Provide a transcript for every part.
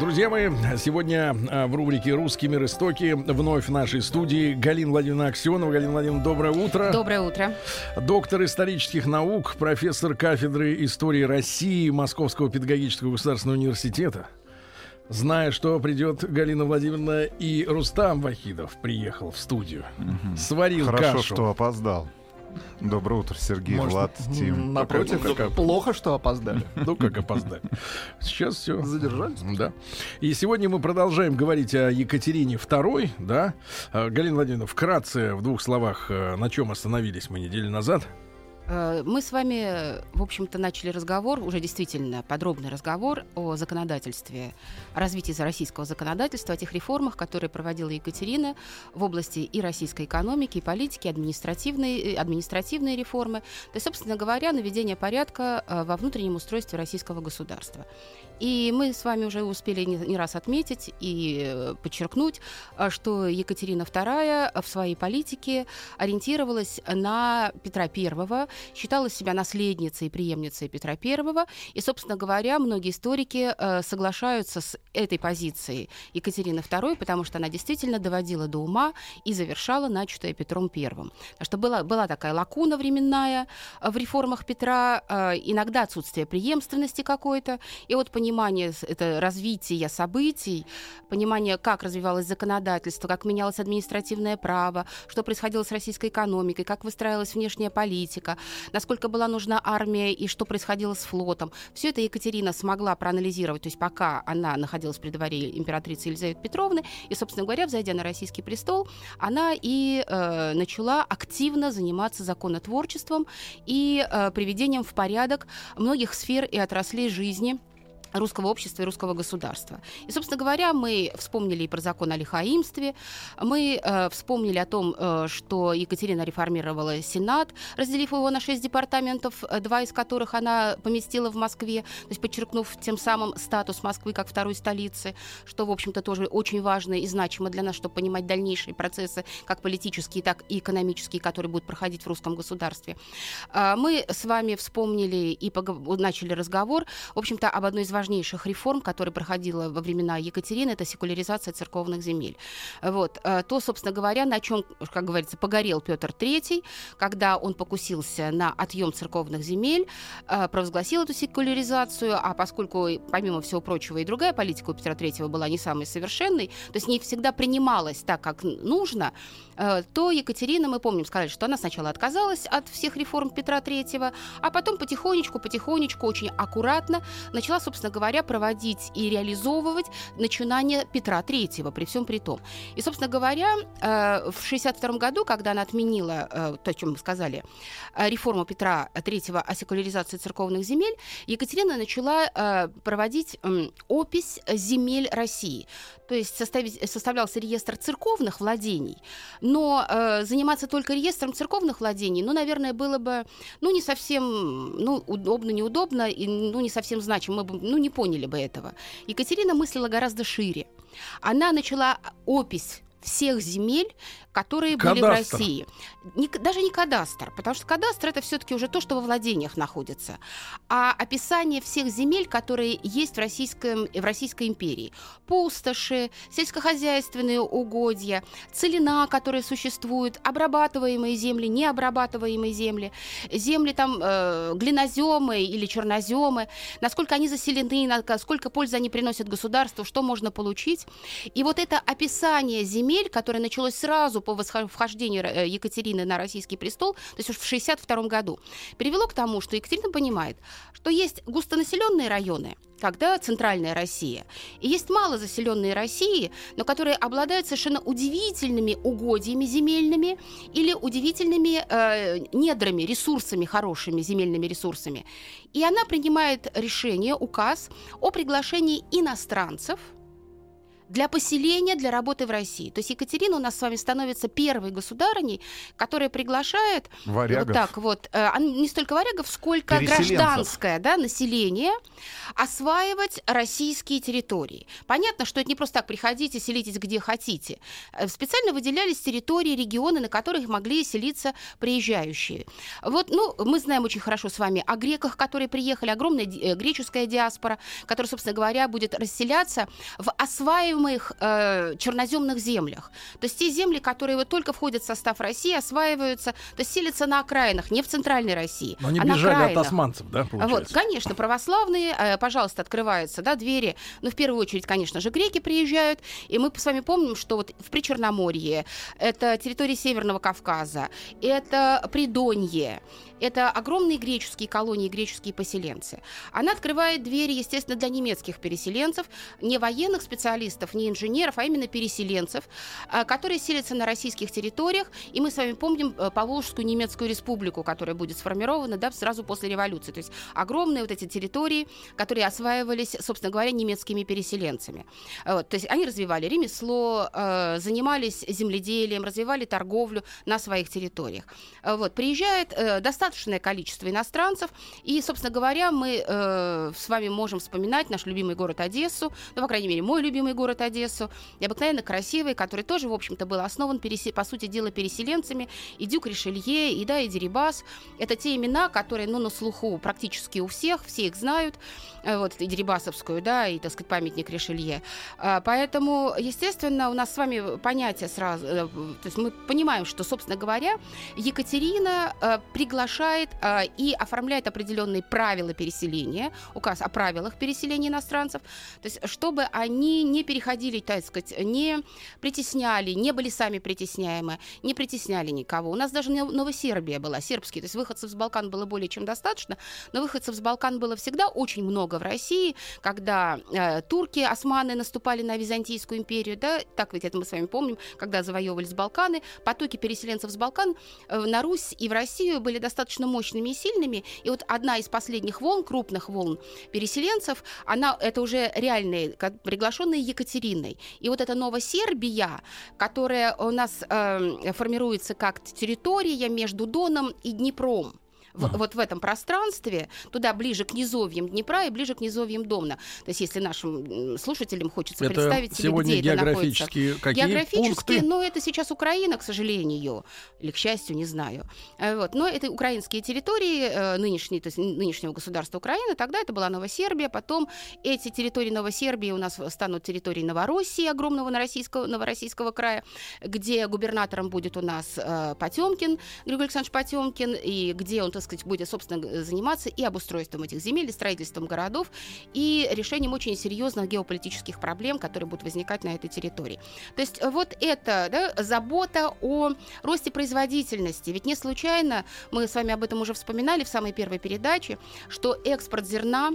Друзья мои, сегодня а, в рубрике «Русский мир. Истоки» вновь в нашей студии Галина Владимировна Аксенова. Галина Владимировна, доброе утро. Доброе утро. Доктор исторических наук, профессор кафедры истории России Московского педагогического государственного университета. Зная, что придет Галина Владимировна, и Рустам Вахидов приехал в студию. Мгм. Сварил Хорошо, кашу. что опоздал. Доброе утро, Сергей, Может, Влад, Тим. Напротив, Ну, как- плохо, что опоздали. Ну, как опоздать. Сейчас все. Задержались? Да. И сегодня мы продолжаем говорить о Екатерине II, да. А, Галина Владимировна, вкратце, в двух словах, э, на чем остановились мы неделю назад. Э, Мы с вами, в общем-то, начали разговор, уже действительно подробный разговор о законодательстве, о развитии российского законодательства, о тех реформах, которые проводила Екатерина в области и российской экономики, и политики, административные, э, административные реформы. То есть, собственно говоря, наведение порядка э, во внутреннем устройстве российского государства. И мы с вами уже успели не, раз отметить и э, подчеркнуть, что Екатерина II в своей политике ориентировалась на Петра I, считала себя наследницей и преемницей Петра I. И, собственно говоря, многие историки э, соглашаются с этой позицией Екатерины II, потому что она действительно доводила до ума и завершала начатое Петром I. Потому что была, была такая лакуна временная э, в реформах Петра, э, иногда отсутствие преемственности какой-то, и вот понимание это развития событий, понимание, как развивалось законодательство, как менялось административное право, что происходило с российской экономикой, как выстраивалась внешняя политика, насколько была нужна армия и что происходило с флотом. Все это Екатерина смогла проанализировать, то есть пока она находилась при дворе императрицы Елизаветы Петровны, и, собственно говоря, взойдя на российский престол, она и э, начала активно заниматься законотворчеством и э, приведением в порядок многих сфер и отраслей жизни русского общества и русского государства. И, собственно говоря, мы вспомнили и про закон о лихаимстве, мы э, вспомнили о том, э, что Екатерина реформировала Сенат, разделив его на шесть департаментов, э, два из которых она поместила в Москве, то есть подчеркнув тем самым статус Москвы как второй столицы, что, в общем-то, тоже очень важно и значимо для нас, чтобы понимать дальнейшие процессы, как политические, так и экономические, которые будут проходить в русском государстве. А, Мы с вами вспомнили и начали разговор, в общем-то, об одной из важнейших реформ, которая проходила во времена Екатерины, это секуляризация церковных земель. Вот. э, То, собственно говоря, на чем, как говорится, погорел Петр III, когда он покусился на отъем церковных земель, э, провозгласил эту секуляризацию, а поскольку, помимо всего прочего, и другая политика у Петра III была не самой совершенной, то есть не всегда принималась так, как нужно, э, то Екатерина, мы помним, сказали, что она сначала отказалась от всех реформ Петра III, а потом потихонечку, потихонечку, очень аккуратно начала, собственно говоря, проводить и реализовывать начинания Петра III, при всем при том. И, собственно говоря, э, в 1962 году, когда она отменила э, то, о чем мы сказали, э, реформу Петра III о секуляризации церковных земель, Екатерина начала проводить опись земель России. То есть составить, составлялся реестр церковных владений, но э, заниматься только реестром церковных владений, ну, наверное, было бы, ну, не совсем, ну, удобно, неудобно, и, ну, не совсем значимо, мы бы, ну, не поняли бы этого. Екатерина мыслила гораздо шире. Она начала опись всех земель, которые были в Кадастр. России. Не- даже не кадастр, потому что кадастр это все-таки уже то, что во владениях находится, а описание всех земель, которые есть в, российском, в Российской империи. Пустоши, сельскохозяйственные угодья, целина, которые существуют, обрабатываемые земли, необрабатываемые земли, земли там э, глиноземы или черноземы, насколько они заселены, на- сколько пользы они приносят государству, что можно получить. И вот это описание земель, которое началось сразу по вхождению э, Екатерины на российский престол, то есть уж в 62 году, привело к тому, что Екатерина понимает, что есть густонаселенные районы, когда центральная Россия, и есть малозаселенные России, но которые обладают совершенно удивительными угодьями земельными или удивительными э, недрами, ресурсами хорошими, земельными ресурсами. И она принимает решение, указ о приглашении иностранцев для поселения, для работы в России. То есть Екатерина у нас с вами становится первой государыней, которая приглашает Варягов. вот так вот, э, не столько варягов, сколько гражданское да, население осваивать российские территории. Понятно, что это не просто так приходите, селитесь где хотите. Э, специально выделялись территории, регионы, на которых могли селиться приезжающие. Вот, ну, мы знаем очень хорошо с вами о греках, которые приехали, огромная э, греческая диаспора, которая, собственно говоря, будет расселяться в осваиваемых э, черноземных землях. То есть те земли, которые вот только входят в состав России, осваиваются, то есть селятся на окраинах, не в центральной России. Но они а бежали от османцев, да, получается? Вот, конечно, православные, э, пожалуйста, открываются, да, двери. Ну, в первую очередь, конечно же, греки приезжают, и мы с вами помним, что вот в Причерноморье, это территория Северного Кавказа, это Придонье, это огромные греческие колонии, греческие поселенцы. Она открывает двери, естественно, для немецких переселенцев, не военных специалистов, не инженеров, а именно переселенцев, а, которые селятся на российских территориях. И мы с вами помним э, Поволжскую немецкую республику, которая будет сформирована да, сразу после революции. То есть огромные вот эти территории, которые осваивались, собственно говоря, немецкими переселенцами. Вот, то есть они развивали ремесло, э, занимались земледелием, развивали торговлю на своих территориях. Вот, приезжает э, достаточно достаточное количество иностранцев. И, собственно говоря, мы э, с вами можем вспоминать наш любимый город Одессу, ну, по крайней мере, мой любимый город Одессу, необыкновенно красивый, который тоже, в общем-то, был основан, пересе... по сути дела, переселенцами. И Дюк Ришелье, и, да, и Дерибас. Это те имена, которые, ну, на слуху практически у всех, все их знают. Э, вот, и Дерибасовскую, да, и, так сказать, памятник Ришелье. А, поэтому, естественно, у нас с вами понятие сразу, э, то есть мы понимаем, что, собственно говоря, Екатерина э, приглашает приглашает э, и оформляет определенные правила переселения, указ о правилах переселения иностранцев, то есть чтобы они не переходили, так сказать, не притесняли, не были сами притесняемы, не притесняли никого. У нас даже Новосербия была, сербский, то есть выходцев с Балкан было более чем достаточно, но выходцев с Балкан было всегда очень много в России, когда э, турки, османы наступали на Византийскую империю, да, так ведь это мы с вами помним, когда завоевывались Балканы, потоки переселенцев с Балкан э, на Русь и в Россию были достаточно достаточно мощными и сильными. И вот одна из последних волн, крупных волн переселенцев, она, это уже реальные, как, приглашенные Екатериной. И вот эта Новосербия, которая у нас э, формируется как территория между Доном и Днепром, в, вот в этом пространстве, туда ближе к низовьям Днепра и ближе к низовьям Домна. То есть, если нашим слушателям хочется это представить себе, где это находится. Какие географические, пункты? ну, это сейчас Украина, к сожалению, или к счастью, не знаю. Э, вот. Но это украинские территории э, нынешней, то есть нынешнего государства Украины, тогда это была Новосербия, потом эти территории Новосербии у нас станут территорией Новороссии, огромного Новороссийского, Новороссийского края, где губернатором будет у нас э, Потемкин, Григорий Александрович Потемкин, и где он, так сказать, будет, собственно, заниматься и обустройством этих земель, и строительством городов, и решением очень серьезных геополитических проблем, которые будут возникать на этой территории. То есть вот это да, забота о росте производительности. Ведь не случайно, мы с вами об этом уже вспоминали в самой первой передаче, что экспорт зерна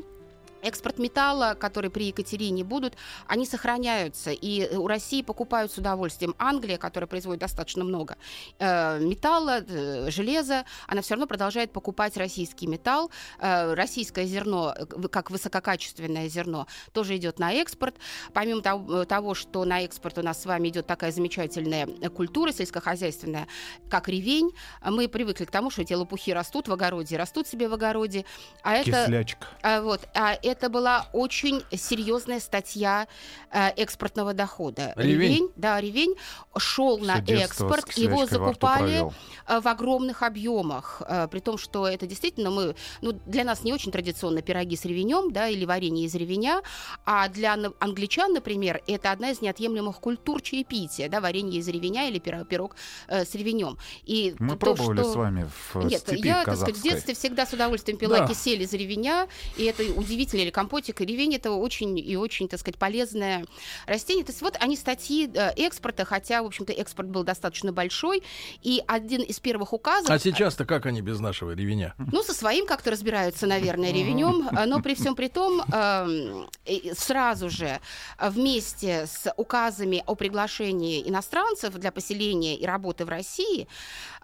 Экспорт металла, который при Екатерине будут, они сохраняются. И у России покупают с удовольствием. Англия, которая производит достаточно много э, металла, э, железа, она все равно продолжает покупать российский металл. Э, российское зерно, э, как высококачественное зерно, тоже идет на экспорт. Помимо того, э, того, что на экспорт у нас с вами идет такая замечательная культура сельскохозяйственная, как ревень, мы привыкли к тому, что эти лопухи растут в огороде, растут себе в огороде. А это, Кислячка. А, вот, а это была очень серьезная статья э, экспортного дохода. Ревень? да, ревень шел на экспорт, его закупали э, в огромных объемах, э, при том, что это действительно мы, ну, для нас не очень традиционно пироги с ревенем, да, или варенье из ревеня, а для англичан, например, это одна из неотъемлемых культур чаепития, да, варенье из ревеня или пирог, пирог э, с ревенем. И мы то, пробовали что... с вами в Нет, степи я, так сказать, в детстве всегда с удовольствием пила да. кисель из ревеня, и это удивительно, или компотик, и ревень это очень и очень, так сказать, полезное растение. То есть вот они статьи э, экспорта, хотя, в общем-то, экспорт был достаточно большой, и один из первых указов... А сейчас-то как они без нашего ревеня? Ну, со своим как-то разбираются, наверное, ревенем, но при всем при том эм, сразу же вместе с указами о приглашении иностранцев для поселения и работы в России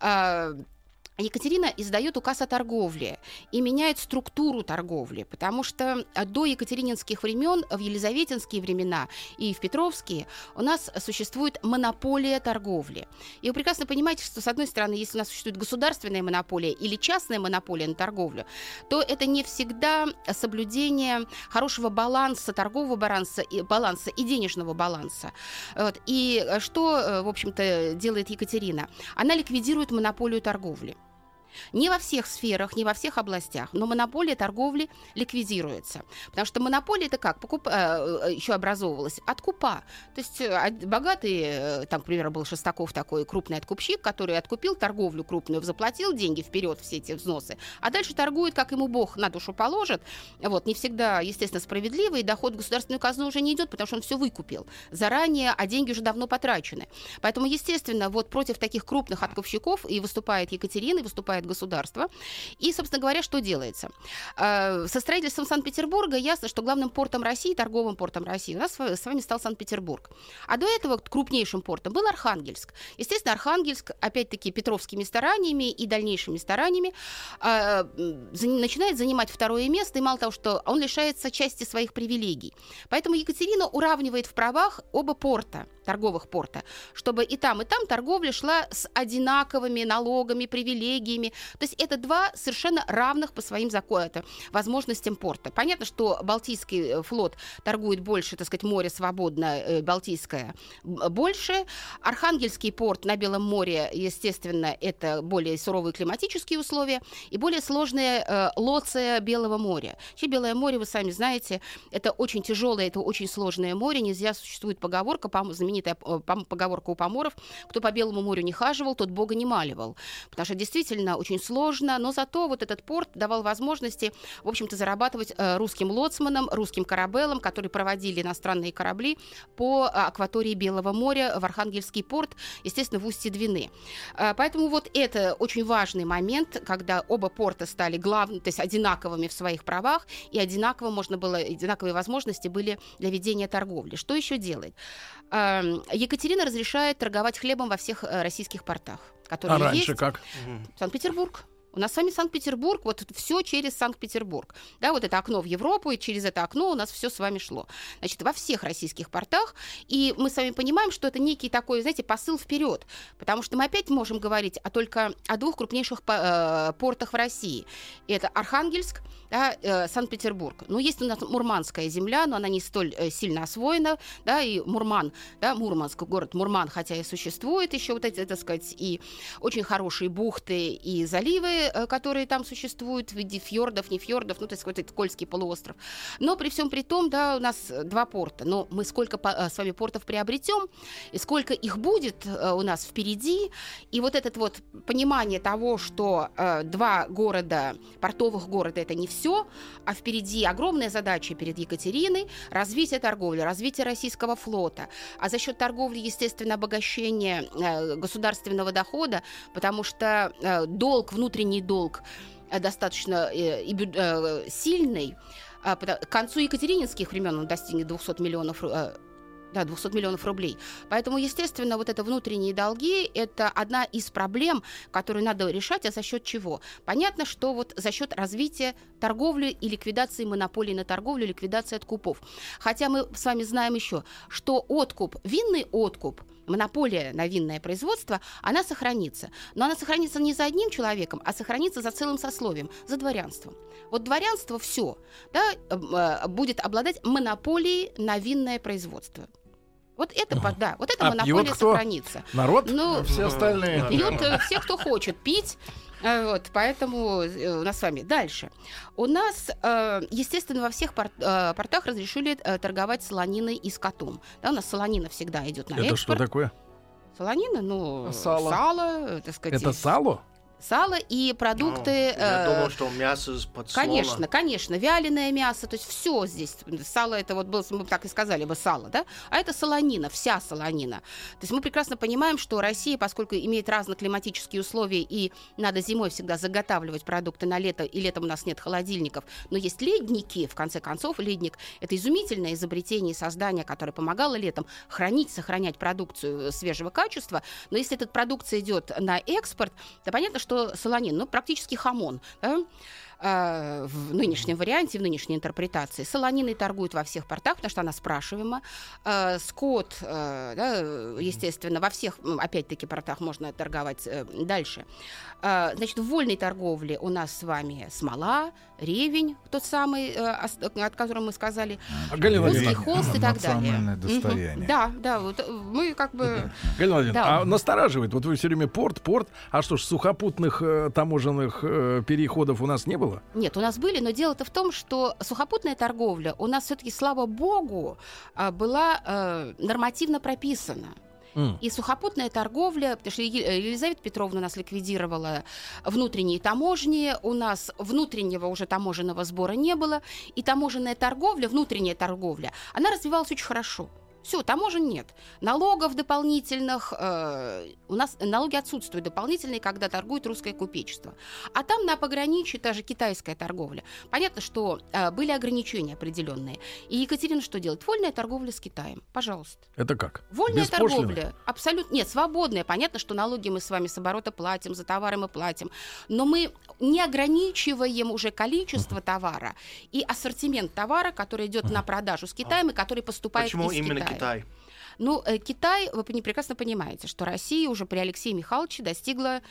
э, Екатерина издает указ о торговле и меняет структуру торговли, потому что э, до екатерининских времен, в елизаветинские времена и в петровские у нас существует монополия торговли. И вы прекрасно понимаете, что, с одной стороны, если у нас существует государственная монополия или частная монополия на торговлю, то это не всегда соблюдение хорошего баланса, торгового баланса, и, баланса и денежного баланса. Вот. И э, что, э, в общем-то, делает Екатерина? Она ликвидирует монополию торговли. Не во всех сферах, не во всех областях, но монополия торговли ликвидируется. Потому что монополия это как? Покуп... Э, э, еще образовывалась откупа. То есть э, богатый, там, к примеру, был Шестаков такой крупный откупщик, который откупил торговлю крупную, заплатил деньги вперед, все эти взносы, а дальше торгует, как ему Бог на душу положит. Вот, не всегда, естественно, справедливо, и доход в государственную казну уже не идет, потому что он все выкупил заранее, а деньги уже давно потрачены. Поэтому, естественно, вот против таких крупных откупщиков и выступает Екатерина, и выступает государства. И, собственно говоря, что делается? Э, со строительством Санкт-Петербурга ясно, что главным портом России, торговым портом России у нас с вами стал Санкт-Петербург. А до этого крупнейшим портом был Архангельск. Естественно, Архангельск, опять-таки, петровскими стараниями и дальнейшими стараниями э, начинает занимать второе место, и мало того, что он лишается части своих привилегий. Поэтому Екатерина уравнивает в правах оба порта, торговых порта, чтобы и там, и там торговля шла с одинаковыми налогами, привилегиями, то есть это два совершенно равных по своим законам, возможностям порта. Понятно, что Балтийский э, флот торгует больше, так сказать, море свободно, э, Балтийское больше. Архангельский порт на Белом море, естественно, это более суровые климатические условия и более сложная э, лоция Белого моря. Вообще Белое море, вы сами знаете, это очень тяжелое, это очень сложное море. Нельзя, существует поговорка, знаменитая э, поговорка у поморов, кто по Белому морю не хаживал, тот Бога не маливал. Потому что действительно очень сложно, но зато вот этот порт давал возможности, в общем-то, зарабатывать э, русским лоцманам, русским корабелам, которые проводили иностранные корабли по э, акватории Белого моря в Архангельский порт, естественно, в устье Двины. Поэтому вот это очень важный момент, когда оба порта стали главными, то есть одинаковыми в своих правах, и одинаково можно было, одинаковые возможности были для ведения торговли. Что еще делает? Эм, Екатерина разрешает торговать хлебом во всех российских портах которые а раньше есть. как? Санкт-Петербург. У нас с вами Санкт-Петербург, вот все через Санкт-Петербург. Да, вот это окно в Европу, и через это окно у нас все с вами шло. Значит, во всех российских портах. И мы с вами понимаем, что это некий такой, знаете, посыл вперед. Потому что мы опять можем говорить о только о двух крупнейших э, портах в России. Это Архангельск, да, э, Санкт-Петербург. Ну, есть у нас Мурманская земля, но она не столь э, сильно освоена, да, и Мурман, да, Мурманск, город Мурман, хотя и существует еще вот эти, так сказать, и очень хорошие бухты и заливы, э, которые там существуют в виде фьордов, не фьордов, ну, то есть вот этот Кольский полуостров. Но при всем при том, да, у нас два порта, но мы сколько э, с вами портов приобретем, и сколько их будет э, у нас впереди, и вот это вот понимание того, что два города, портовых города, это не все, а впереди огромная задача перед Екатериной – развитие торговли, развитие российского флота. А за счет торговли, естественно, обогащение государственного дохода, потому что долг, внутренний долг э, достаточно сильный. А, к концу екатерининских времен он достигнет 200 миллионов да, 200 миллионов рублей. Поэтому, естественно, вот это внутренние долги – это одна из проблем, которую надо решать, а за счет чего? Понятно, что вот за счет развития торговли и ликвидации монополий на торговлю, ликвидации откупов. Хотя мы с вами знаем еще, что откуп, винный откуп – монополия на винное производство, она сохранится. Но она сохранится не за одним человеком, а сохранится за целым сословием, за дворянством. Вот дворянство все да, э, будет обладать монополией на винное производство. Вот это, да, вот эта а монополия сохранится. Народ? Ну, все остальные. Пьют э, все, кто хочет пить. Э, вот, поэтому э, у нас с вами дальше. У нас, естественно, во всех портах разрешили торговать солониной и скотом. Да, у нас солонина всегда идет на Это экспорт. что такое? Солонина, ну, сало, сало так сказать. Это сало? Сало и продукты. Ну, я э, думал, что мясо подслона. Конечно, конечно, вяленое мясо, то есть все здесь. Сало это вот было, мы так и сказали бы сало, да? А это солонина, вся солонина. То есть мы прекрасно понимаем, что Россия, поскольку имеет разные климатические условия и надо зимой всегда заготавливать продукты на лето, и летом у нас нет холодильников, но есть ледники, в конце концов, ледник – это изумительное изобретение и создание, которое помогало летом хранить, сохранять продукцию свежего качества. Но если эта продукция идет на экспорт, то понятно, что что солонин, ну, практически хамон, да? э, в нынешнем варианте, в нынешней интерпретации. Солониной торгуют во всех портах, потому что она спрашиваема. Э, скот, э, да, естественно, во всех, опять-таки, портах можно торговать э, дальше. Значит, в вольной торговле у нас с вами смола, ревень, тот самый, э, от которого мы сказали, а, Галина русский холст и так далее. достояние. Да, да, вот э, мы как бы... Галина да. а настораживает, вот вы все время порт, порт, а что ж, сухопутных э, таможенных э, переходов у нас не было? Нет, у нас были, но дело-то в том, что сухопутная торговля у нас все-таки, слава богу, а, была э, нормативно прописана. И сухопутная торговля, потому что Елизавета Петровна у нас ликвидировала внутренние таможни, у нас внутреннего уже таможенного сбора не было, и таможенная торговля, внутренняя торговля, она развивалась очень хорошо. Все, таможен нет. Налогов дополнительных, э, у нас налоги отсутствуют дополнительные, когда торгует русское купечество. А там на пограничье та же китайская торговля. Понятно, что э, были ограничения определенные. И Екатерина что делает? Вольная торговля с Китаем. Пожалуйста. Это как? Вольная торговля. Абсолютно. Нет, свободная. Понятно, что налоги мы с вами с оборота платим, за товары мы платим. Но мы не ограничиваем уже количество товара и ассортимент товара, который идет на продажу с Китаем и который поступает Почему из именно Китая. Китай? Ну, э, Китай, вы прекрасно понимаете, что Россия уже при Алексее Михайловиче достигла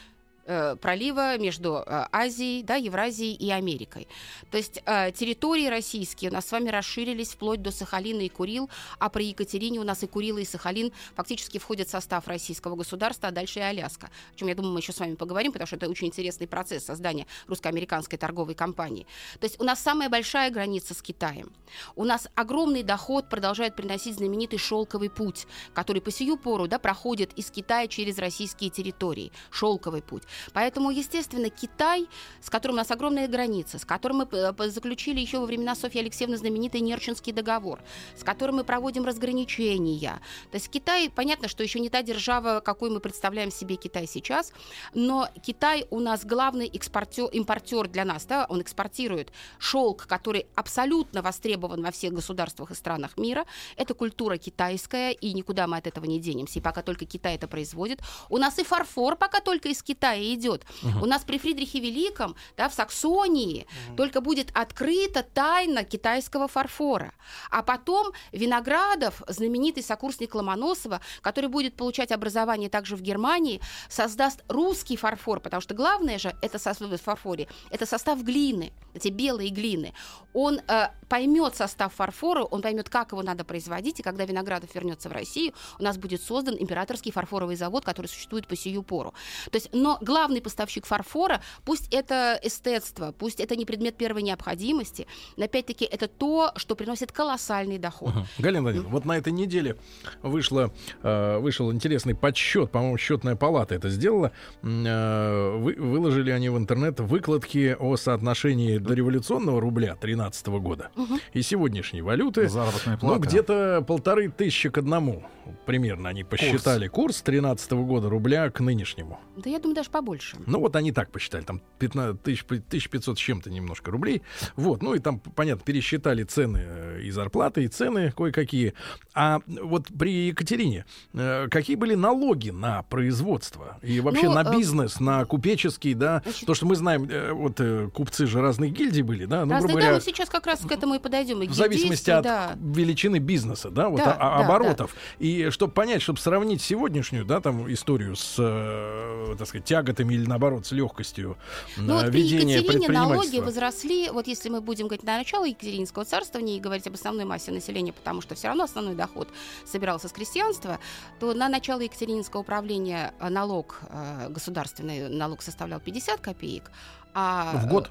э, пролива между э, Азией, да, Евразией и Америкой. То есть э, территории российские у нас с вами расширились вплоть до Сахалина и Курил, а при Екатерине у нас и Курил, и Сахалин фактически входят в состав российского государства, а дальше и Аляска. О чем, я думаю, мы еще с вами поговорим, потому что это очень интересный процесс создания русско-американской торговой компании. То есть у нас самая большая граница с Китаем. У нас огромный доход продолжает приносить знаменитый шелковый путь, который по сию пору да, проходит из Китая через российские территории. Шелковый путь. Поэтому, естественно, Китай, с которым у нас огромная граница, с которым мы э, заключили еще во времена Софьи Алексеевны знаменитый Нерчинский договор, с которым мы проводим разграничения. То есть Китай, понятно, что еще не та держава, какой мы представляем себе Китай сейчас, но Китай у нас главный экспортер, импортер для нас, да, он экспортирует шелк, который абсолютно востребован во всех государствах и странах мира. Это культура китайская, и никуда мы от этого не денемся. И пока только Китай это производит. У нас и фарфор пока только из Китая идет. Угу. У нас при Фридрихе Великом, да, в Саксонии, угу. только будет открыта тайна китайского фарфора. А потом Виноградов, знаменитый сокурсник Ломоносова, который будет получать образование также в Германии, создаст русский фарфор, потому что главное же это состав в фарфоре, это состав глины, эти белые глины. Он э, поймет состав фарфора, он поймет, как его надо производить, и когда Виноградов вернется в Россию, у нас будет создан императорский фарфоровый завод, который существует по сию пору. То есть, но главный поставщик фарфора, пусть это эстетство, пусть это не предмет первой необходимости, но опять-таки это то, что приносит колоссальный доход. Угу. Галина Владимировна, вот на этой неделе вышло, э, вышел интересный подсчет, по-моему, счетная палата это сделала. Э, вы, выложили они в интернет выкладки о соотношении дореволюционного рубля 2013 года угу. и сегодняшней валюты. Заработная плата. Ну, где-то полторы тысячи к одному примерно они посчитали курс, курс 2013 года рубля к нынешнему. Да я думаю, даже побольше больше. Ну, вот они так посчитали, там 15, тысяч, 1500 с чем-то немножко рублей. Вот, ну и там, понятно, пересчитали цены э, и зарплаты, и цены кое-какие. А вот при Екатерине э, какие были налоги на производство и вообще ну, на э, бизнес, э, на купеческий, да? Значит, То, что мы знаем, вот купцы же разных гильдий были, да? Ну, разные, говоря, да, мы сейчас как раз к этому и подойдем. И в зависимости от да. величины бизнеса, да, вот да, а, да, оборотов. Да. И чтобы понять, чтобы сравнить сегодняшнюю, да, там историю с, э, так сказать, тяготами или наоборот с легкостью ну, вот ведения при налоги возросли, вот если мы будем говорить на начало Екатеринского царства, не говорить об основной массе населения, потому что все равно основной доход собирался с крестьянства, то на начало Екатерининского управления э, налог, э, государственный налог составлял 50 копеек. А, в год?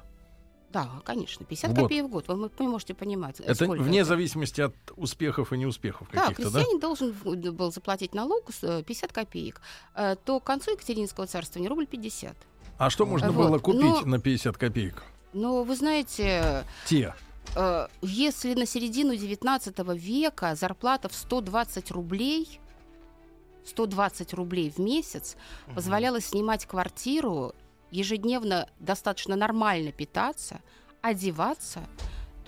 Да, конечно, 50 в копеек в год. Вы, вы можете понимать. Это вне это. зависимости от успехов и неуспехов да, каких-то, да? крестьянин должен был заплатить налог 50 копеек. Э, то к концу Екатерининского царства не рубль 50. А что можно вот. было купить Но, на 50 копеек? Ну, вы знаете... Те. Э, если на середину 19 века зарплата в 120 рублей 120 рублей в месяц угу. позволяла снимать квартиру ежедневно достаточно нормально питаться, одеваться,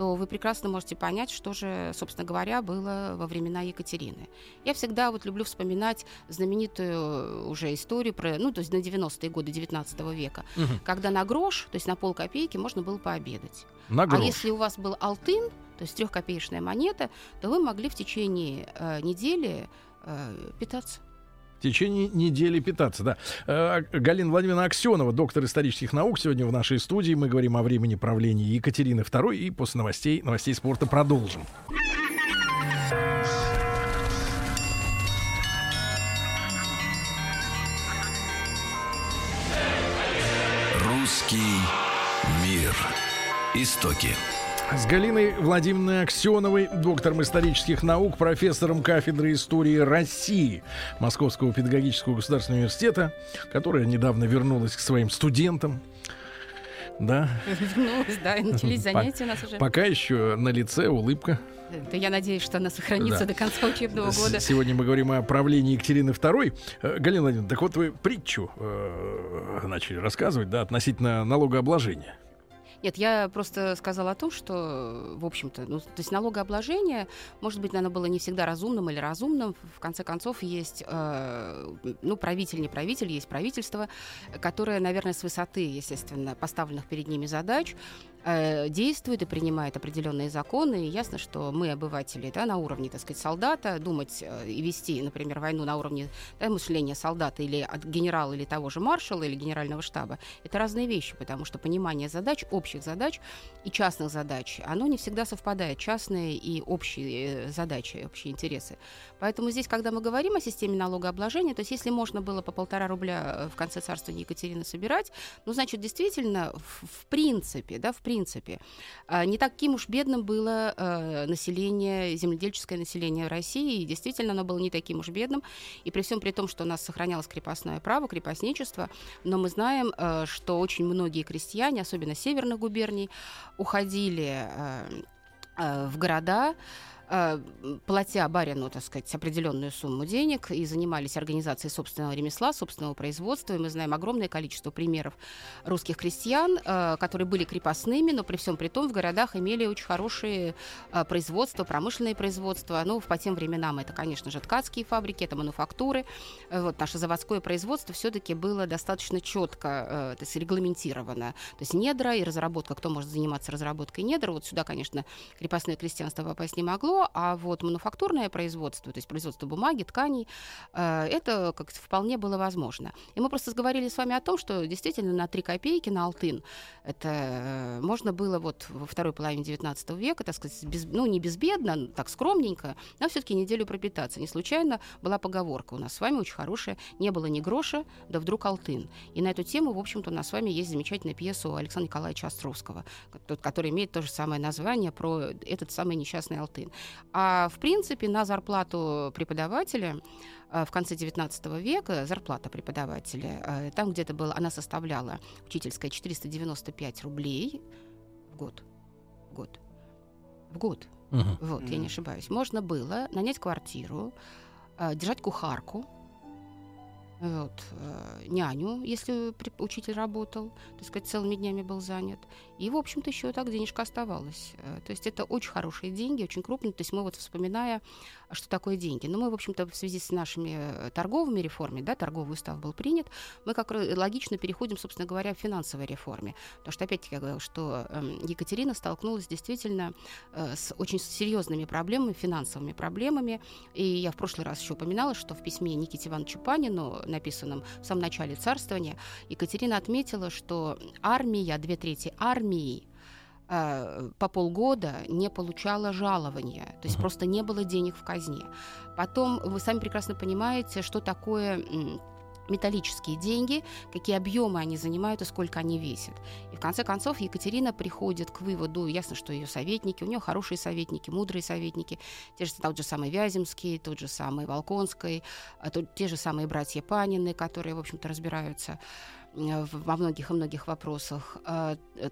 то вы прекрасно можете понять, что же, собственно говоря, было во времена Екатерины. Я всегда вот люблю вспоминать знаменитую уже историю про, ну, то есть на 90-е годы 19 века, угу. когда на грош, то есть на пол копейки можно было пообедать. На грош. А если у вас был алтын, то есть трехкопеечная монета, то вы могли в течение э, недели э, питаться. В течение недели питаться, да. Э, Галина Владимировна Аксенова, доктор исторических наук, сегодня в нашей студии. Мы говорим о времени правления Екатерины II и после новостей, новостей спорта продолжим. Русский мир. Истоки. С Галиной Владимировной Аксеновой, доктором исторических наук, профессором кафедры истории России Московского педагогического государственного университета, которая недавно вернулась к своим студентам. Да. Вернулась, да, начались занятия у нас уже. Пока еще на лице улыбка. Да, я надеюсь, что она сохранится да. до конца учебного года. Сегодня мы говорим о правлении Екатерины II. Э, Галина Владимировна, так вот вы притчу э, начали рассказывать, да, относительно налогообложения. Нет, я просто сказала о том, что, в общем-то, ну, то есть налогообложение, может быть, наверное, было не всегда разумным или разумным. В конце концов, есть, э, ну, правитель, не правитель, есть правительство, которое, наверное, с высоты, естественно, поставленных перед ними задач, э, действует и принимает определенные законы. И ясно, что мы, обыватели, да, на уровне, так сказать, солдата, думать э, и вести, например, войну на уровне да, мышления солдата или от генерала или того же маршала или генерального штаба, это разные вещи, потому что понимание задач, общих задач и частных задач, оно не всегда совпадает, частные и общие э, задачи, общие интересы. Поэтому здесь, когда мы говорим о системе налогообложения, то есть если можно было по полтора рубля в конце царства Екатерины собирать, ну, значит, действительно, в, в принципе, да, в принципе. А, не таким уж бедным было э, население, земледельческое население России, и действительно оно было не таким уж бедным, и при всем при том, что у нас сохранялось крепостное право, крепостничество, но мы знаем, э, что очень многие крестьяне, особенно северных губерний, уходили э, в города, Э, платя барину, так сказать, определенную сумму денег и занимались организацией собственного ремесла, собственного производства. И мы знаем огромное количество примеров русских крестьян, э, которые были крепостными, но при всем при том в городах имели очень хорошие э, производства, промышленные производства. Ну, по тем временам это, конечно же, ткацкие фабрики, это мануфактуры. Вот наше заводское производство все-таки было достаточно четко то есть, регламентировано. То есть недра и разработка, кто может заниматься разработкой недр. Вот сюда, конечно, крепостное крестьянство попасть не могло, а вот мануфактурное производство, то есть производство бумаги, тканей, э, это как вполне было возможно. И мы просто говорили с вами о том, что действительно на 3 копейки на алтын это э, можно было вот во второй половине 19 века, так сказать, без, ну не безбедно, так скромненько, но все-таки неделю пропитаться. Не случайно была поговорка у нас с вами очень хорошая, не было ни гроша, да вдруг алтын. И на эту тему, в общем-то, у нас с вами есть замечательная пьеса у Александра Николаевича Островского, который имеет то же самое название про этот самый несчастный алтын. А в принципе на зарплату преподавателя э, в конце 19 века зарплата преподавателя, э, там где-то была, она составляла учительская 495 рублей в год. В год. В год. Uh-huh. Вот, uh-huh. я не ошибаюсь. Можно было нанять квартиру, э, держать кухарку, вот, няню, если учитель работал, так сказать, целыми днями был занят, и, в общем-то, еще так денежка оставалась. Э, то есть это очень хорошие деньги, очень крупные. То есть мы вот вспоминая, что такое деньги. Но мы, в общем-то, в связи с нашими э, торговыми реформами, да, торговый устав был принят, мы как логично переходим, собственно говоря, к финансовой реформе. Потому что, опять-таки, я говорила, что эм, Екатерина столкнулась действительно э, с очень серьезными проблемами, финансовыми проблемами. И я в прошлый раз еще упоминала, что в письме Никите Ивановичу Панину, написанном в самом начале царствования, Екатерина отметила, что армия, две трети армии э, по полгода не получала жалования, то есть uh-huh. просто не было денег в казне. Потом вы сами прекрасно понимаете, что такое металлические деньги, какие объемы они занимают и сколько они весят. И в конце концов Екатерина приходит к выводу, ясно, что ее советники, у нее хорошие советники, мудрые советники, те же, тот же самый Вяземский, тот же самый Волконский, а тот, те же самые братья Панины, которые, в общем-то, разбираются во многих и многих вопросах.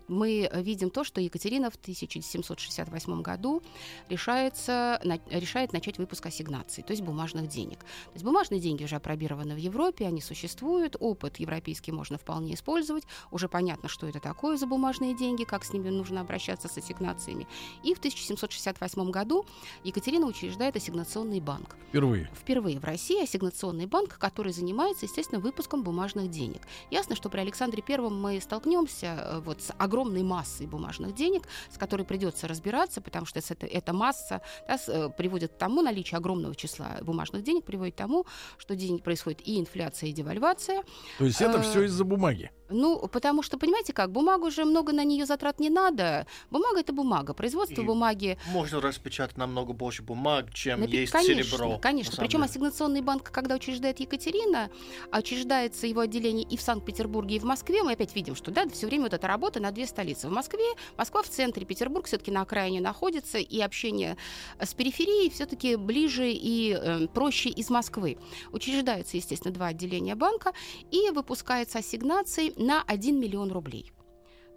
Мы видим то, что Екатерина в 1768 году решается, решает начать выпуск ассигнаций, то есть бумажных денег. То есть бумажные деньги уже опробированы в Европе, они существуют, опыт европейский можно вполне использовать, уже понятно, что это такое за бумажные деньги, как с ними нужно обращаться с ассигнациями. И в 1768 году Екатерина учреждает ассигнационный банк. Впервые. Впервые в России ассигнационный банк, который занимается, естественно, выпуском бумажных денег. Ясно, что при Александре Первом мы столкнемся э, вот с огромной массой бумажных денег, с которой придется разбираться, потому что это, эта масса да, э, приводит к тому, наличие огромного числа бумажных денег приводит к тому, что день происходит и инфляция, и девальвация. То есть это все из-за бумаги? Ну, потому что, понимаете как, бумагу же много на нее затрат не надо. Бумага — это бумага. Производство и бумаги... Можно распечатать намного больше бумаг, чем Напи... есть конечно, серебро. Конечно, Причем ассигнационный банк, когда учреждает Екатерина, учреждается его отделение и в Санкт-Петербурге, и в Москве, мы опять видим, что да, все время вот эта работа на две столицы. В Москве, Москва в центре, Петербург все-таки на окраине находится, и общение с периферией все-таки ближе и э, проще из Москвы. Учреждаются, естественно, два отделения банка, и выпускается ассигнации на 1 миллион рублей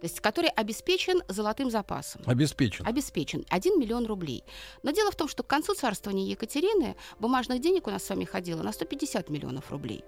то есть который обеспечен золотым запасом. Обеспечен. Обеспечен. 1 миллион рублей. Но дело в том, что к концу царствования Екатерины бумажных денег у нас с вами ходило на 150 миллионов рублей.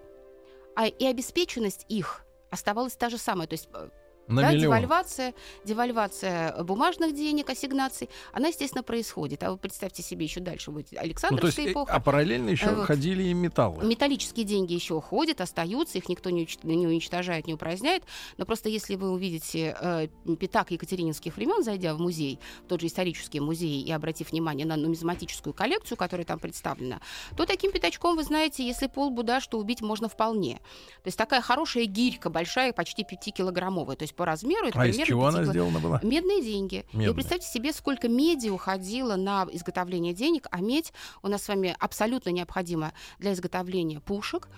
А и обеспеченность их оставалась та же самая. То есть э, на да, миллион. девальвация, девальвация бумажных денег, ассигнаций, она, естественно, происходит. А вы представьте себе, еще дальше будет Александровская ну, то есть, эпоха. А параллельно еще вот. ходили и металлы. Металлические деньги еще ходят, остаются, их никто не, не уничтожает, не упраздняет. Но просто если вы увидите э, пятак екатерининских времен, зайдя в музей, в тот же исторический музей, и обратив внимание на нумизматическую коллекцию, которая там представлена, то таким пятачком, вы знаете, если полбуда, что убить можно вполне. То есть такая хорошая гирька, большая, почти 5-килограммовая. То есть по размеру. Это а из чего она сделана была? Медные деньги. Медные. И представьте себе, сколько меди уходило на изготовление денег, а медь у нас с вами абсолютно необходима для изготовления пушек.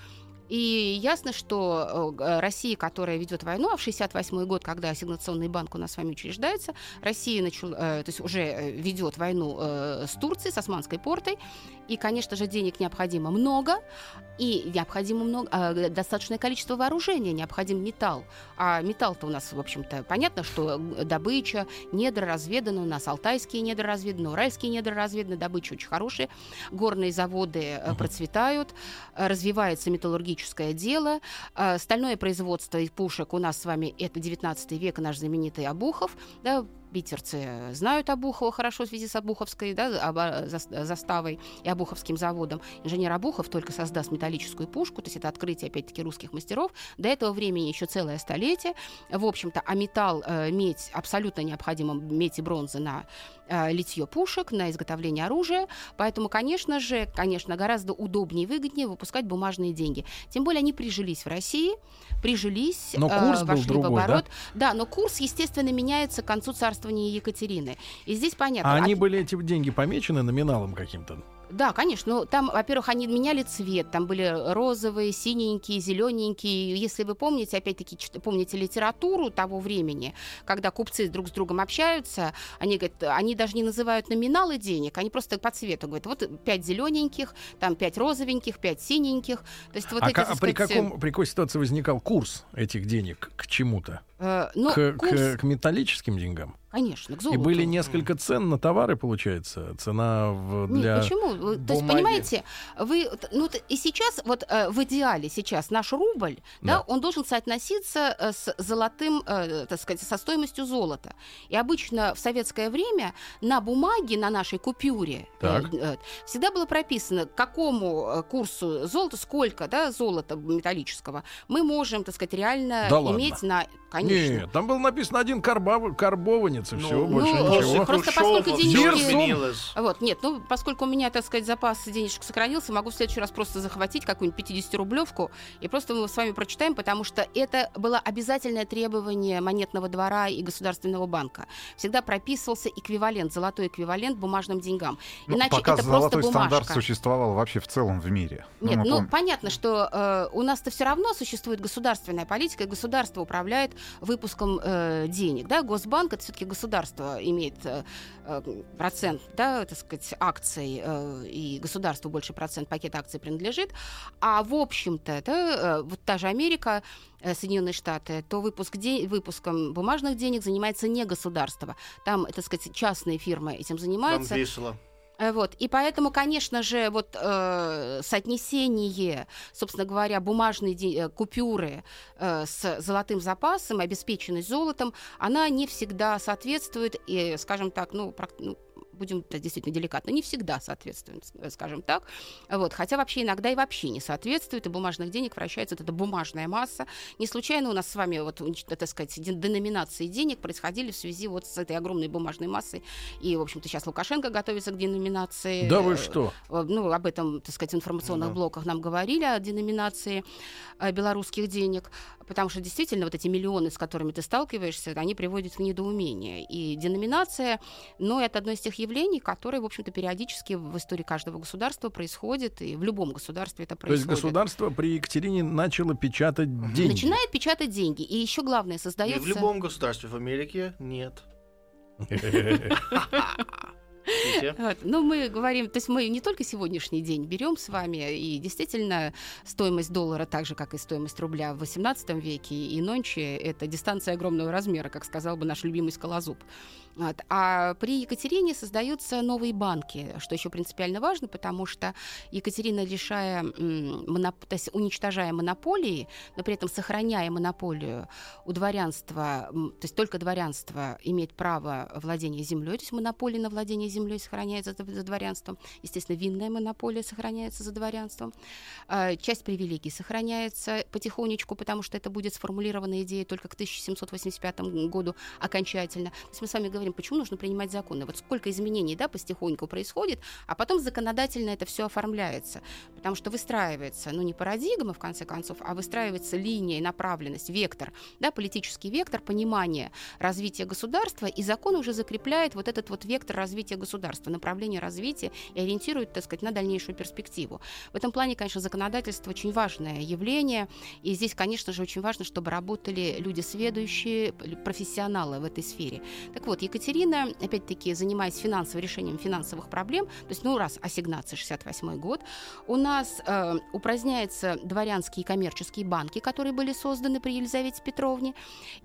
И ясно, что э, Россия, которая ведет войну, а в 68 год, когда ассигнационный банк у нас с вами учреждается, Россия начал, э, то есть уже э, ведет войну с Турцией, с Османской портой, и, конечно же, денег необходимо много, и необходимо много, достаточное количество вооружения, необходим металл. А металл-то у нас, в общем-то, понятно, что добыча, недра разведаны, у нас алтайские недра разведаны, уральские недра разведаны, добыча очень хорошая, горные заводы процветают, развивается металлургия историческое дело. А, стальное производство из пушек у нас с вами это 19 век, наш знаменитый Обухов. Да, питерцы знают Обухова хорошо в связи с Обуховской да, заставой и Обуховским заводом. Инженер Обухов только создаст металлическую пушку, то есть это открытие, опять-таки, русских мастеров. До этого времени еще целое столетие. В общем-то, а металл, э, медь абсолютно необходимо, медь и бронза на э, литье пушек, на изготовление оружия. Поэтому, конечно же, конечно, гораздо удобнее и выгоднее выпускать бумажные деньги. Тем более они прижились в России, прижились, но курс э, был вошли другой, в оборот. Да? да, но курс, естественно, меняется к концу царствования Екатерины. И здесь понятно. А они от... были, эти деньги, помечены номиналом каким-то? Да, конечно. Ну, там, во-первых, они меняли цвет. Там были розовые, синенькие, зелененькие. Если вы помните, опять-таки, помните литературу того времени, когда купцы друг с другом общаются, они говорят, они даже не называют номиналы денег, они просто по цвету говорят, вот пять зелененьких, там пять розовеньких, пять синеньких. То есть вот а, эти, а сказать, при, каком, при какой ситуации возникал курс этих денег к чему-то? Э, ну, к, курс... к, к металлическим деньгам? Конечно, к золоту. И были несколько цен на товары, получается. Цена в, для Нет, почему? Бумаги. То есть, понимаете, вы, ну, и сейчас, вот э, в идеале сейчас наш рубль, да. да, он должен соотноситься э, с золотым, э, так сказать, со стоимостью золота. И обычно в советское время на бумаге, на нашей купюре, всегда было прописано, к какому курсу золота, сколько, да, золота металлического мы можем, так сказать, реально да иметь ладно. на... Конечно. Нет, там было написано один карбов, карбованец, и Ну, все, больше ну, ничего. Просто поскольку денежки-. Вот, нет, ну, поскольку у меня, так сказать, запас денежек сохранился, могу в следующий раз просто захватить какую-нибудь 50-рублевку, и просто мы с вами прочитаем, потому что это было обязательное требование монетного двора и Государственного банка. Всегда прописывался эквивалент, золотой эквивалент бумажным деньгам. Ну, Иначе пока это просто золотой стандарт бумажка. существовал вообще в целом в мире. Нет, мы ну пом- понятно, что э, у нас-то все равно существует государственная политика, и государство управляет выпуском э, денег. Да? Госбанк это все-таки государство имеет э, э, процент, да, так сказать, акций, э, и государству больше процент пакета акций принадлежит. А в общем-то, да, вот та же Америка Соединенные Штаты, то выпуск де- выпуском бумажных денег занимается не государство. Там, так сказать, частные фирмы этим Нам занимаются. весело. Э, Вот. И поэтому, конечно же, вот э, соотнесение, собственно говоря, бумажные де- э, купюры э, с золотым запасом, обеспеченность золотом, она не всегда соответствует, и, скажем так, ну, ну, будем да, действительно деликатно, не всегда соответствует, скажем так. Вот. Хотя вообще иногда и вообще не соответствует, и бумажных денег вращается вот эта бумажная масса. Не случайно у нас с вами, вот, так сказать, де- деноминации денег происходили в связи вот с этой огромной бумажной массой. И, в общем-то, сейчас Лукашенко готовится к деноминации. Да вы что? э, ну, об этом, так сказать, в информационных Да. блоках нам говорили, о деноминации э, белорусских денег, потому что действительно вот эти миллионы, с которыми ты сталкиваешься, они приводят в недоумение. И деноминация, ну, это одно из тех явлений, которые, в общем-то, периодически в истории каждого государства происходит, и в любом государстве это То есть происходит. государство при Екатерине начало печатать деньги. Начинает печатать деньги. И еще главное, И создается... в любом государстве, в Америке нет. Вот. Ну, мы говорим, то есть мы не только сегодняшний день берем с вами, и действительно стоимость доллара, так же, как и стоимость рубля в XVIII веке и нонче, это дистанция огромного размера, как сказал бы наш любимый скалозуб. Вот. А при Екатерине создаются новые банки, что еще принципиально важно, потому что Екатерина, лишая, м, моноп- то есть уничтожая монополии, но при этом сохраняя монополию у дворянства, то есть только дворянство имеет право владения землей, то есть монополия на владение землей сохраняется за, за дворянством, естественно, винная монополия сохраняется за дворянством, А, часть привилегий сохраняется потихонечку, потому что это будет сформулирована идея только к 1785 году окончательно. То есть мы с вами говорим, почему нужно принимать законы. Вот сколько изменений, да, потихоньку происходит, а потом законодательно это все оформляется, потому что выстраивается, ну, не парадигма, в конце концов, а выстраивается линия, направленность, вектор, да, политический вектор понимания развития государства, и закон уже закрепляет вот этот вот вектор развития государства, направление развития и ориентирует, так сказать, на дальнейшую перспективу. В этом плане, конечно, законодательство очень важное явление, и здесь, конечно же, очень важно, чтобы работали люди сведущие, профессионалы в этой сфере. Так вот, Екатерина, опять-таки, занимаясь финансовым решением финансовых проблем, то есть, ну, раз ассигнация 68 год, у нас э, упраздняются дворянские коммерческие банки, которые были созданы при Елизавете Петровне,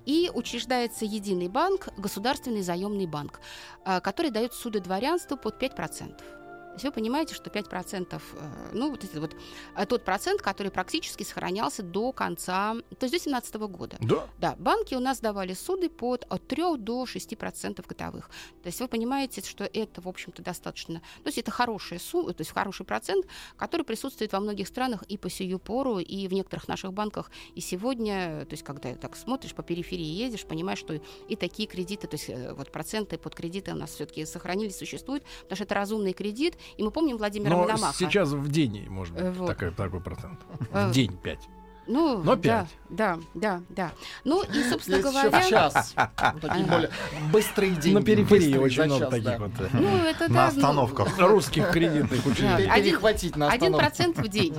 и учреждается единый банк, государственный заемный банк, э, который дает суды дворянству под 5%. То есть вы понимаете, что 5%, э, ну, вот это вот э, тот процент, который практически сохранялся до конца, то есть до 2017 года. Да. Да, банки у нас давали суды под от 3 до 6% годовых. То есть вы понимаете, что это, в общем-то, достаточно... То есть это хорошая сумма, то есть хороший процент, который присутствует во многих странах и по сию пору, и в некоторых наших банках. И сегодня, то есть когда так смотришь, по периферии ездишь, понимаешь, что и такие кредиты, то есть э, вот проценты под кредиты у нас все-таки сохранились, существуют, потому что это разумный кредит. И мы помним Владимира Но Мономаха. сейчас в день, может быть, Э, вот. такой, такой процент. Э, В день 5. Ну, Но да, пять. да, да, да. Ну и, собственно Есть еще говоря... в час. Такие более быстрые деньги. На периферии очень много час, таких да. вот э, Ну, это На да, ну, остановках. русских кредитных учреждений. Да. Один- Перехватить на Один остановке. процент в день.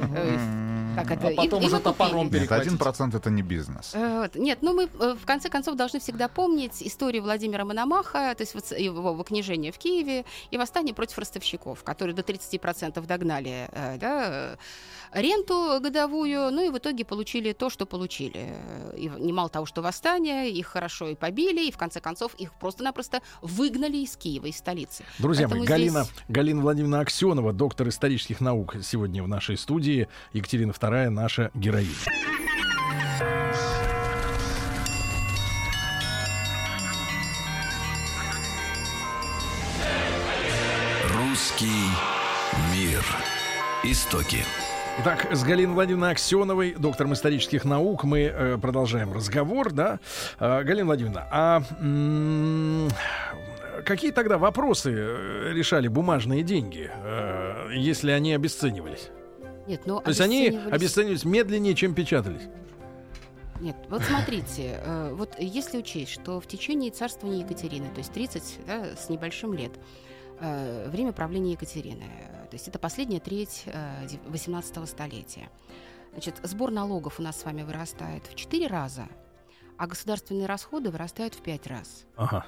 Как это? А И- потом и уже мы топором. Нет, перехватить. один процент это не бизнес. Э, вот. Нет, ну мы э, в конце концов должны всегда помнить историю Владимира Мономаха, то есть его выкнижение в Киеве и восстание против ростовщиков, которые до 30% догнали э, да, ренту годовую, ну и в итоге получили то, что получили. И немало того, что восстание, их хорошо и побили, и в конце концов их просто-напросто выгнали из Киева, из столицы. Друзья мои, Поэтому Галина, здесь- Галина Владимировна Аксенова, доктор исторических наук, сегодня в нашей студии. Екатерина II, наша героиня. Русский мир. Истоки. Итак, с Галиной Владимировной Аксеновой, доктором исторических наук, мы э, продолжаем разговор, да. Э, Галина Владимировна, а м, какие тогда вопросы э, решали бумажные деньги, э, если они обесценивались? Нет, ну, То есть они обесценивались- медленнее, чем печатались? Нет, вот смотрите, э, вот если учесть, что в течение царствования Екатерины, то есть 30 да, с небольшим лет, время правления Екатерины, э, то есть это последняя треть э, дев- 18 столетия, значит, сбор налогов у нас с вами вырастает в 4 раза, а государственные расходы вырастают в пять раз. Ага.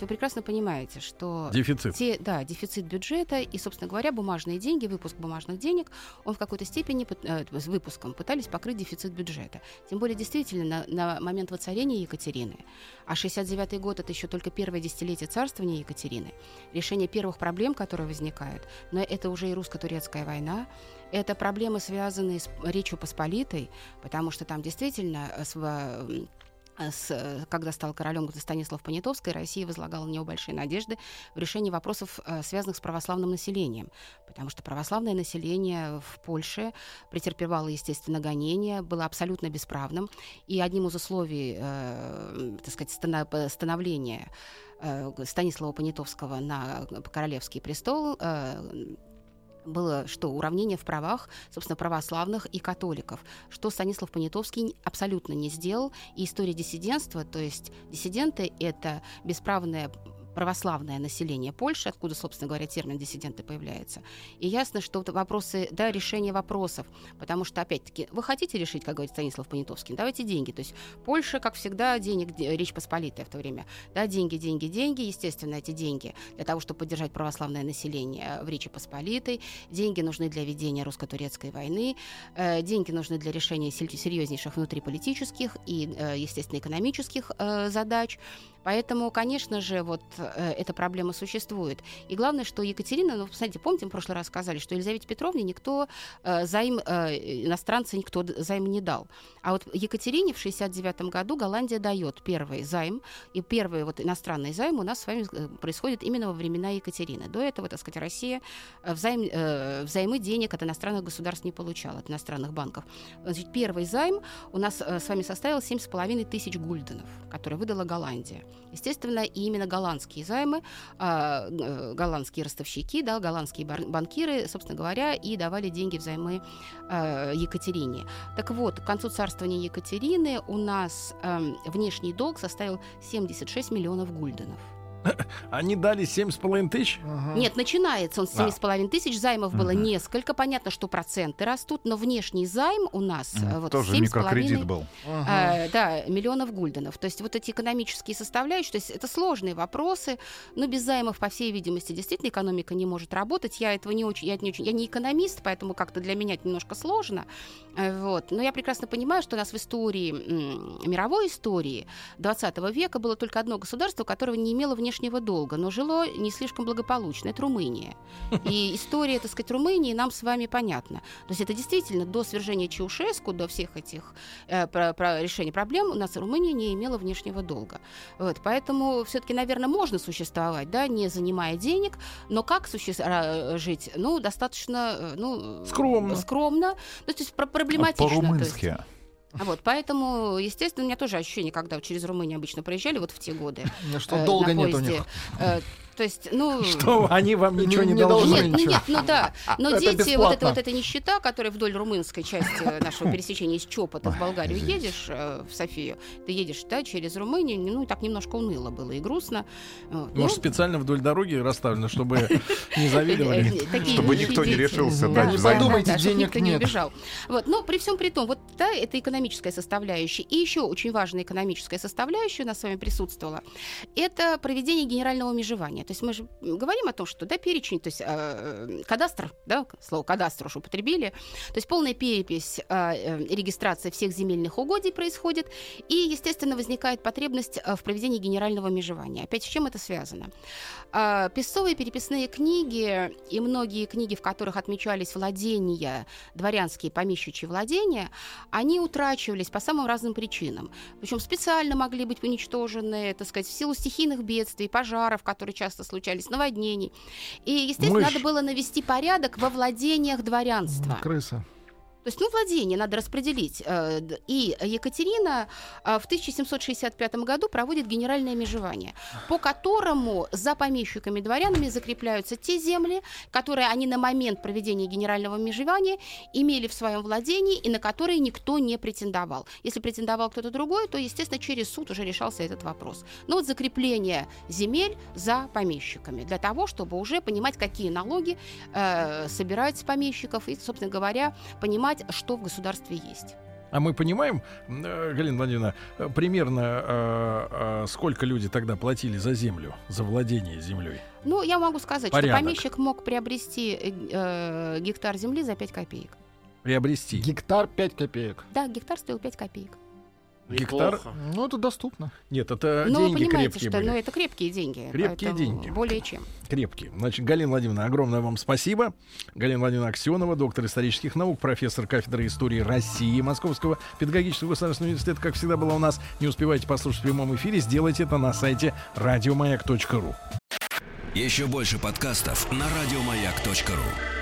Вы прекрасно понимаете, что Дефицит. те, да, дефицит бюджета и, собственно говоря, бумажные деньги, выпуск бумажных денег, он в какой-то степени э, с выпуском пытались покрыть дефицит бюджета. Тем более, действительно, на, на момент воцарения Екатерины, а 69 год это еще только первое десятилетие царствования Екатерины, решение первых проблем, которые возникают, но это уже и русско-турецкая война, это проблемы, связанные с Речью Посполитой, потому что там действительно э, э, с, э, когда стал королем Станислав Понятовский, Россия возлагала на него большие надежды в решении вопросов, э, связанных с православным населением. Потому что православное население в Польше претерпевало, естественно, гонения, было абсолютно бесправным. И одним из условий, э, так сказать, становления Станислава Понятовского на королевский престол было что уравнение в правах, собственно, православных и католиков, что Станислав Понятовский абсолютно не сделал. И история диссидентства, то есть диссиденты — это бесправное православное население Польши, откуда, собственно говоря, термин диссиденты появляется. И ясно, что вопросы, да, решение вопросов, потому что, опять-таки, вы хотите решить, как говорит Станислав Понятовский, давайте деньги. То есть Польша, как всегда, денег, де- Речь Посполитая в то время, да, деньги, деньги, деньги, естественно, эти деньги для того, чтобы поддержать православное население в Речи Посполитой, деньги нужны для ведения русско-турецкой войны, э, деньги нужны для решения серьезнейших внутриполитических и, э, естественно, экономических э, задач. Поэтому, конечно же, вот э, эта проблема существует. И главное, что Екатерина, ну, посмотрите, помните, мы в прошлый раз сказали, что Елизавете Петровне никто э, займ, э, иностранцы никто займ не дал. А вот Екатерине в 69 году Голландия дает первый займ, и первый вот иностранный займ у нас с вами э, происходит именно во времена Екатерины. До этого, так сказать, Россия э, взайм, э, взаймы денег от иностранных государств не получала, от иностранных банков. Значит, первый займ у нас э, с вами составил 7,5 тысяч гульденов, которые выдала Голландия. Естественно, и именно голландские займы, а, э, голландские ростовщики, да, голландские банкиры, собственно говоря, и давали деньги взаймы э, Екатерине. Так вот, к концу царствования Екатерины у нас эм, внешний долг составил 76 миллионов гульденов. Они дали 7,5 тысяч? Ага. Нет, начинается он с А. 7,5 тысяч, займов было Мгм. несколько. Понятно, что проценты растут, но внешний займ у нас э, вот Тоже 7,5 микрокредит был. Ага. Э, да, миллионов гульденов. То есть вот эти экономические составляющие, то есть это сложные вопросы, но без займов, по всей видимости, действительно экономика не может работать. Я этого не очень, я, не очень, я не экономист, поэтому как-то для меня это немножко сложно. Э, Вот. Но я прекрасно понимаю, что у нас в истории, м, мировой истории 20 века было только одно государство, которого не имело внешнего долга, но жило не слишком благополучно. Это Румыния. И история, так сказать, Румынии нам с вами понятна. То есть это действительно до свержения Чаушеску, до всех этих э, про, про решение проблем у нас Румыния не имела внешнего долга. Вот, поэтому все-таки, наверное, можно существовать, да, не занимая денег, но как суще- а, жить? Ну, достаточно, э, ну, Скромно. скромно, ну, то есть про- проблематично. то есть. По-румынски. А Вот, поэтому, естественно, у меня тоже ощущение, когда через Румынию обычно проезжали, вот в те годы. Ну, Что э, долго нет у них. Э, то есть, ну... Что они вам ничего Не- не, не должны? Нет, ну ничего. нет, ну да. Но Это дети, вот эта, вот эта нищета, которая вдоль румынской части нашего пересечения из Чопа, ты в Болгарию едешь, э, в Софию, ты едешь, да, через Румынию, ну, и так немножко уныло было и грустно. Ну, Может, специально вдоль дороги расставлено, чтобы не э, завидовали? э, такие Чтобы никто не решился Да, дать не займ. подумайте, денег никто не нет. убежал. Вот, но при всем при том, вот да, это экономическая составляющая. И еще очень важная экономическая составляющая у нас с вами присутствовала. Это проведение генерального межевания. То есть мы же говорим о том, что да, перечень, то есть э, кадастр, да, слово кадастр уж употребили, то есть полная перепись, э, э, регистрация всех земельных угодий происходит, и, естественно, возникает потребность э, в проведении генерального межевания. Опять с чем это связано? А, Песцовые переписные книги и многие книги, в которых отмечались владения, дворянские помещичьи владения, они утрачивались по самым разным причинам. Причем специально могли быть уничтожены, так сказать, в силу стихийных бедствий, пожаров, которые часто случались, наводнений. И, естественно, Мышь. надо было навести порядок во владениях дворянства. Крыса. То есть, ну, владение надо распределить. Э, И Екатерина э, в 1765 году проводит генеральное межевание, по которому за помещиками дворянами закрепляются те земли, которые они на момент проведения генерального межевания имели в своем владении и на которые никто не претендовал. Если претендовал кто-то другой, то, естественно, через суд уже решался этот вопрос. Но вот закрепление земель за помещиками для того, чтобы уже понимать, какие налоги э, собирать с помещиков и, собственно говоря, понимать, что в государстве есть. А мы понимаем, э, Галина Владимировна, э, примерно э, сколько люди тогда платили за землю, за владение землей? Ну, я могу сказать, Порядок. что помещик мог приобрести э, гектар земли за 5 копеек. Приобрести. Гектар 5 копеек. Да, гектар стоил 5 копеек. Гектар? Неплохо. Ну, это доступно. Нет, это вы деньги понимаете, крепкие что были. ну, это крепкие деньги. Крепкие деньги. Более чем. Крепкие. Значит, Галина Владимировна, огромное вам спасибо. Галина Владимировна Аксенова, доктор исторических наук, профессор кафедры истории России Московского педагогического государственного университета, как всегда была у нас. Не успеваете послушать в прямом эфире, сделайте это на сайте радиомаяк.ру. Еще больше подкастов на радиомаяк.ру.